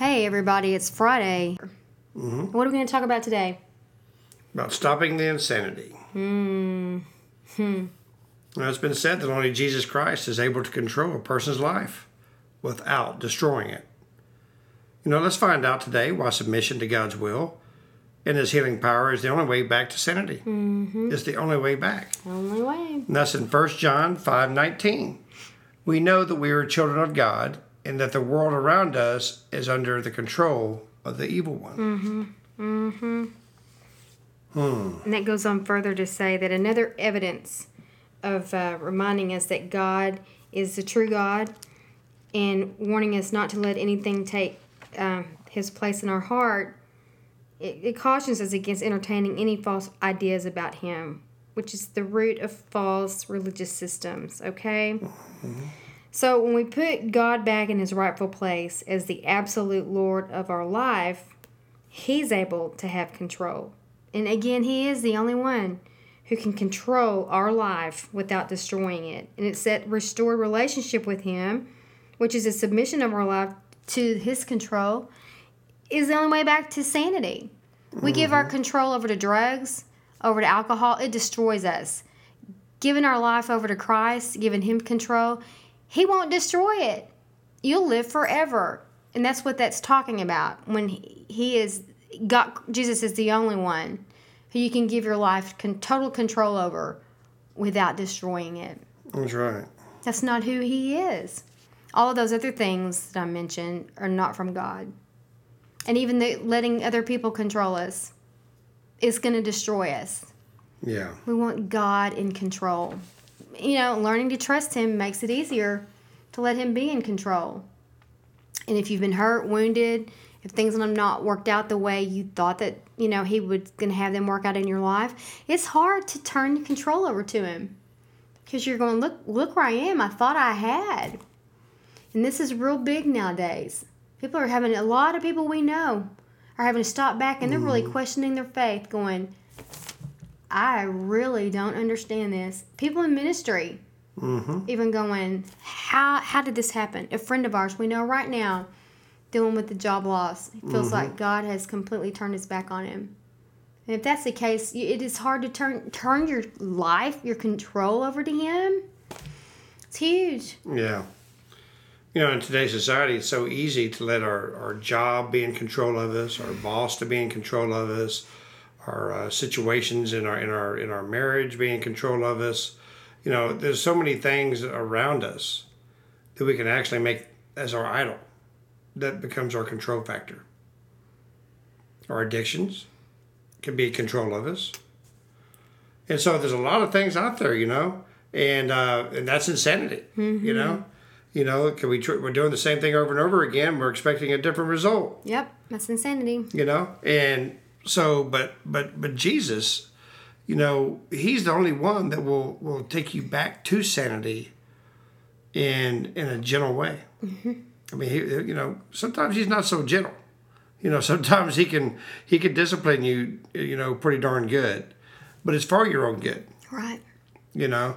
Hey, everybody, it's Friday. Mm-hmm. What are we going to talk about today? about stopping the insanity. Hmm. Now, it's been said that only Jesus Christ is able to control a person's life without destroying it. You know, let's find out today why submission to God's will and His healing power is the only way back to sanity. Mm-hmm. It's the only way back. Only way. And that's in 1 John 5 19. We know that we are children of God and that the world around us is under the control of the evil one. Mm-hmm. Mm-hmm. Hmm. And that goes on further to say that another evidence of uh, reminding us that God is the true God and warning us not to let anything take um, his place in our heart, it, it cautions us against entertaining any false ideas about him, which is the root of false religious systems, okay? So when we put God back in his rightful place as the absolute Lord of our life, he's able to have control. And again, he is the only one who can control our life without destroying it. And it's that restored relationship with him, which is a submission of our life to his control, is the only way back to sanity. We give our mm-hmm. control over to drugs, over to alcohol, it destroys us. Giving our life over to Christ, giving him control, he won't destroy it. You'll live forever. And that's what that's talking about. When he, he is God Jesus is the only one who you can give your life con- total control over without destroying it. That's right. That's not who he is. All of those other things that I mentioned are not from God. And even the, letting other people control us is going to destroy us. Yeah. We want God in control. You know, learning to trust Him makes it easier to let Him be in control. And if you've been hurt, wounded, if things have not worked out the way you thought that you know He was going to have them work out in your life, it's hard to turn the control over to Him because you're going, look, look where I am. I thought I had, and this is real big nowadays. People are having a lot of people we know are having to stop back and they're really mm-hmm. questioning their faith, going, I really don't understand this. People in ministry, mm-hmm. even going, how how did this happen? A friend of ours we know right now, dealing with the job loss, he feels mm-hmm. like God has completely turned his back on him. And if that's the case, it is hard to turn turn your life, your control over to Him. It's huge. Yeah. You know, in today's society, it's so easy to let our, our job be in control of us, our boss to be in control of us, our uh, situations in our in our in our marriage being in control of us. You know, there's so many things around us that we can actually make as our idol. That becomes our control factor. Our addictions can be control of us. And so there's a lot of things out there, you know, and uh, and that's insanity, you know. You know, can we tr- we're doing the same thing over and over again. We're expecting a different result, Yep, that's insanity. you know. And so, but but but Jesus, you know, he's the only one that will will take you back to sanity in in a gentle way. Mm-hmm. I mean, he, you know, sometimes he's not so gentle. You know, sometimes he can he can discipline you, you know, pretty darn good, but it's for your own good, Right. you know.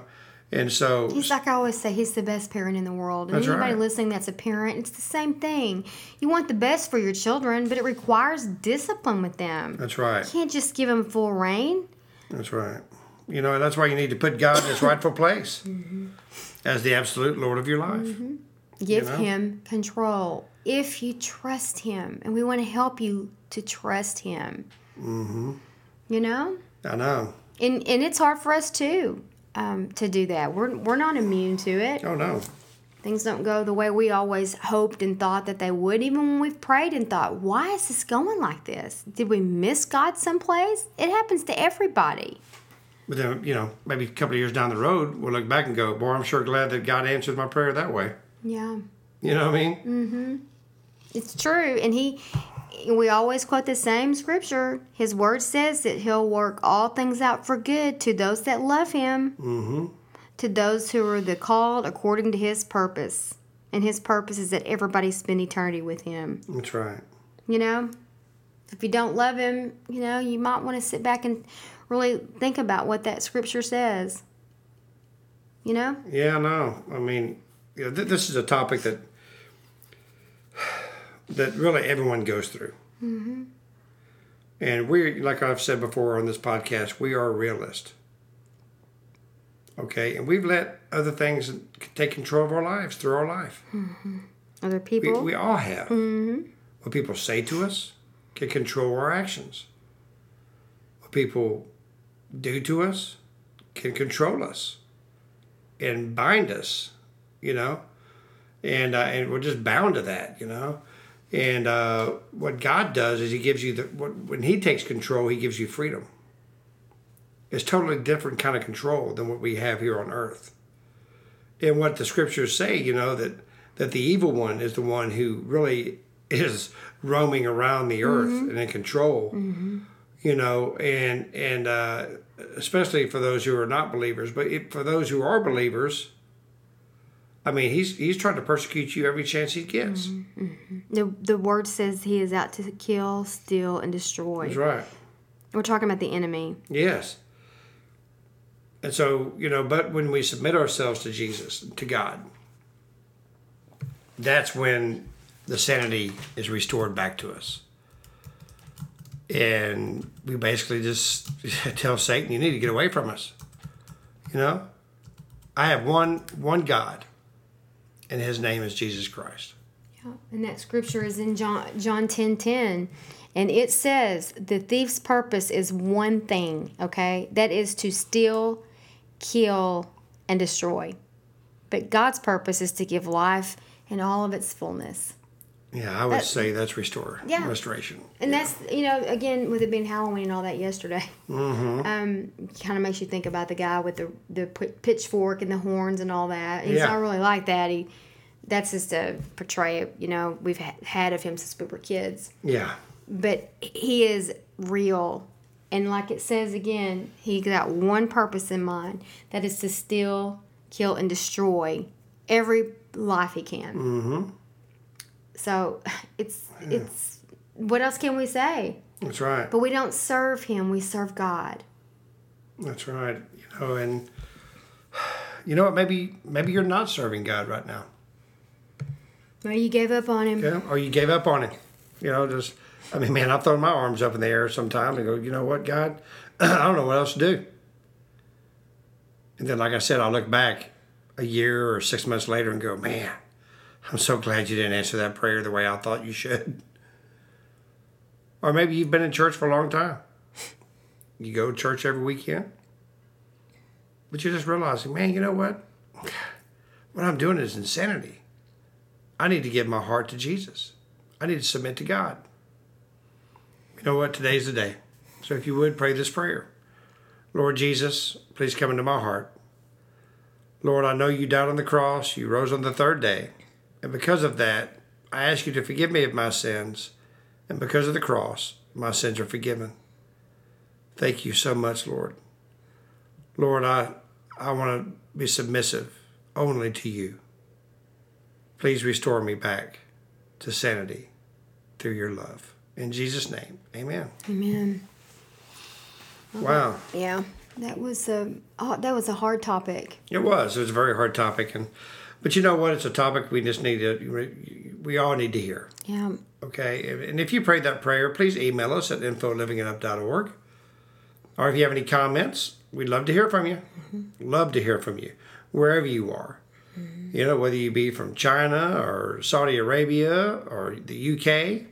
And so, He's like I always say, he's the best parent in the world. And anybody right. listening that's a parent, it's the same thing. You want the best for your children, but it requires discipline with them. that's right. You can't just give them full reign. That's right. You know, and that's why you need to put God in his rightful place as the absolute Lord of your life. Give know? him control if you trust him. And we want to help you to trust him. Mm-hmm. You know? I know. And, and it's hard for us too um, to do that. We're, we're not immune to it. Oh no. Things don't go the way we always hoped and thought that they would, even when we've prayed and thought, why is this going like this? Did we miss God someplace? It happens to everybody. But then, you know, maybe a couple of years down the road, we'll look back and go, boy, I'm sure glad that God answered my prayer that way. Yeah. You know what I mean? Mm-hmm. It's true, and he. We always quote the same scripture. His word says that he'll work all things out for good to those that love him, Mm-hmm. to those who are the called according to his purpose. And his purpose is that everybody spend eternity with him. That's right. You know, if you don't love him, you know, you might want to sit back and really think about what that scripture says. You know? Yeah, no. I mean, you know, th- this is a topic that that really everyone goes through. Mm-hmm. And we, like I've said before on this podcast, we are realist. Okay, and we've let other things take control of our lives through our life. Other people. we all have. What people say to us can control our actions. What people do to us can control us and bind us, you know, and uh, and we're just bound to that, you know. And uh, what God does is He gives you the when He takes control, He gives you freedom. It's totally different kind of control than what we have here on earth. And what the scriptures say, you know, that that the evil one is the one who really is roaming around the earth and in control. You know, and and uh, especially for those who are not believers, but it, for those who are believers, I mean, he's he's trying to persecute you every chance he gets. Mm-hmm, mm-hmm. The, the word says he is out to kill, steal, and destroy. That's right. We're talking about the enemy. Yes. And so, you know, but when we submit ourselves to Jesus, to God, that's when the sanity is restored back to us. And we basically just tell Satan, you need to get away from us. You know? I have one one God, and his name is Jesus Christ. Yeah, And that scripture is in John John ten ten. And it says the thief's purpose is one thing, okay? That is to steal, kill, and destroy. But God's purpose is to give life in all of its fullness. Yeah, I would That- say that's restore, Yeah. restoration. And that's, you know, again, with it being Halloween and all that yesterday, um, kind of makes you think about the guy with the, the pitchfork and the horns and all that. He's Yeah. not really like that. He, that's just a portray, you know, we've ha- had of him since we were kids. Yeah. But he is real. And like it says again, he got one purpose in mind that is to steal, kill, and destroy every life he can. Mm-hmm. So it's, it's, what else can we say? That's right. But we don't serve him, we serve God. That's right. You know, and you know what? Maybe maybe you're not serving God right now. Or you gave up on him. Yeah, or you gave up on Him. You know, just I mean, man, I've thrown my arms up in the air sometimes and go, you know what, God, I don't know what else to do. And then, like I said, I'll look back a year or six months later and go, man, I'm so glad you didn't answer that prayer the way I thought you should. Or maybe you've been in church for a long time. You go to church every weekend, but you're just realizing, man, you know what? What I'm doing is insanity. I need to give my heart to Jesus. I need to submit to God. You know what? Today's the day. So if you would pray this prayer Lord Jesus, please come into my heart. Lord, I know you died on the cross, you rose on the third day. And because of that, I ask you to forgive me of my sins. And because of the cross, my sins are forgiven. Thank you so much, Lord. Lord, I, I want to be submissive only to you. Please restore me back to sanity through your love. In Jesus' name, amen. Amen. Wow. Yeah. That was a that was a hard topic. It was. It was a very hard topic. and But you know what? It's a topic we just need to, we all need to hear. Yeah. Okay. And if you prayed that prayer, please email us at info.livingitup.org. Or if you have any comments, we'd love to hear from you. Love to hear from you, wherever you are. You know, whether you be from China or Saudi Arabia or the UK.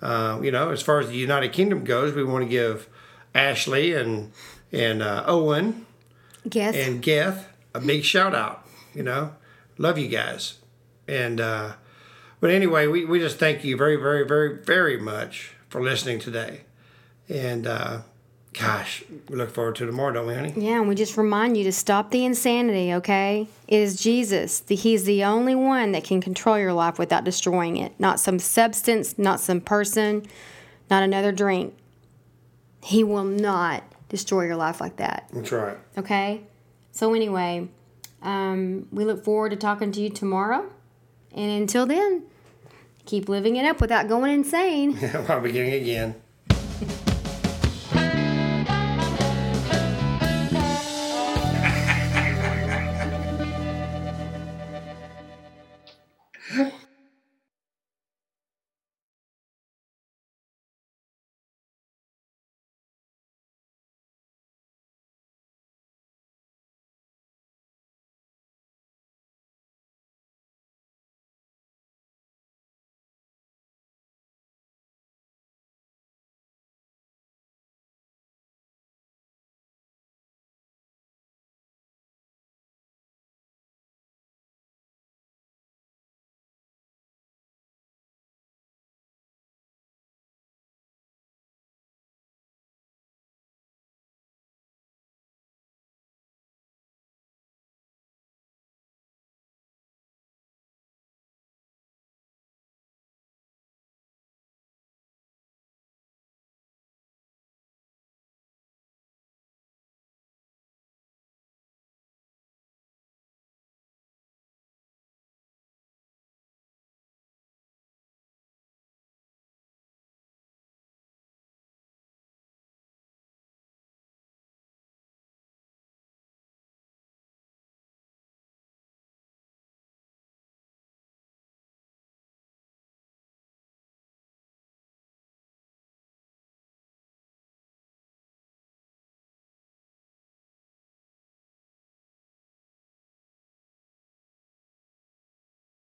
Uh, you know, as far as the United Kingdom goes, we want to give Ashley and and uh, Owen Guess. and Geth a big shout out. You know, love you guys. And uh, but anyway, we, we just thank you very very very very much for listening today. And uh, Gosh, we look forward to tomorrow, don't we, honey? Yeah, and we just remind you to stop the insanity, okay? It is Jesus. The, he's the only one that can control your life without destroying it. Not some substance, not some person, not another drink. He will not destroy your life like that, That's right. okay? So, anyway, um, we look forward to talking to you tomorrow. And until then, keep living it up without going insane. While beginning again.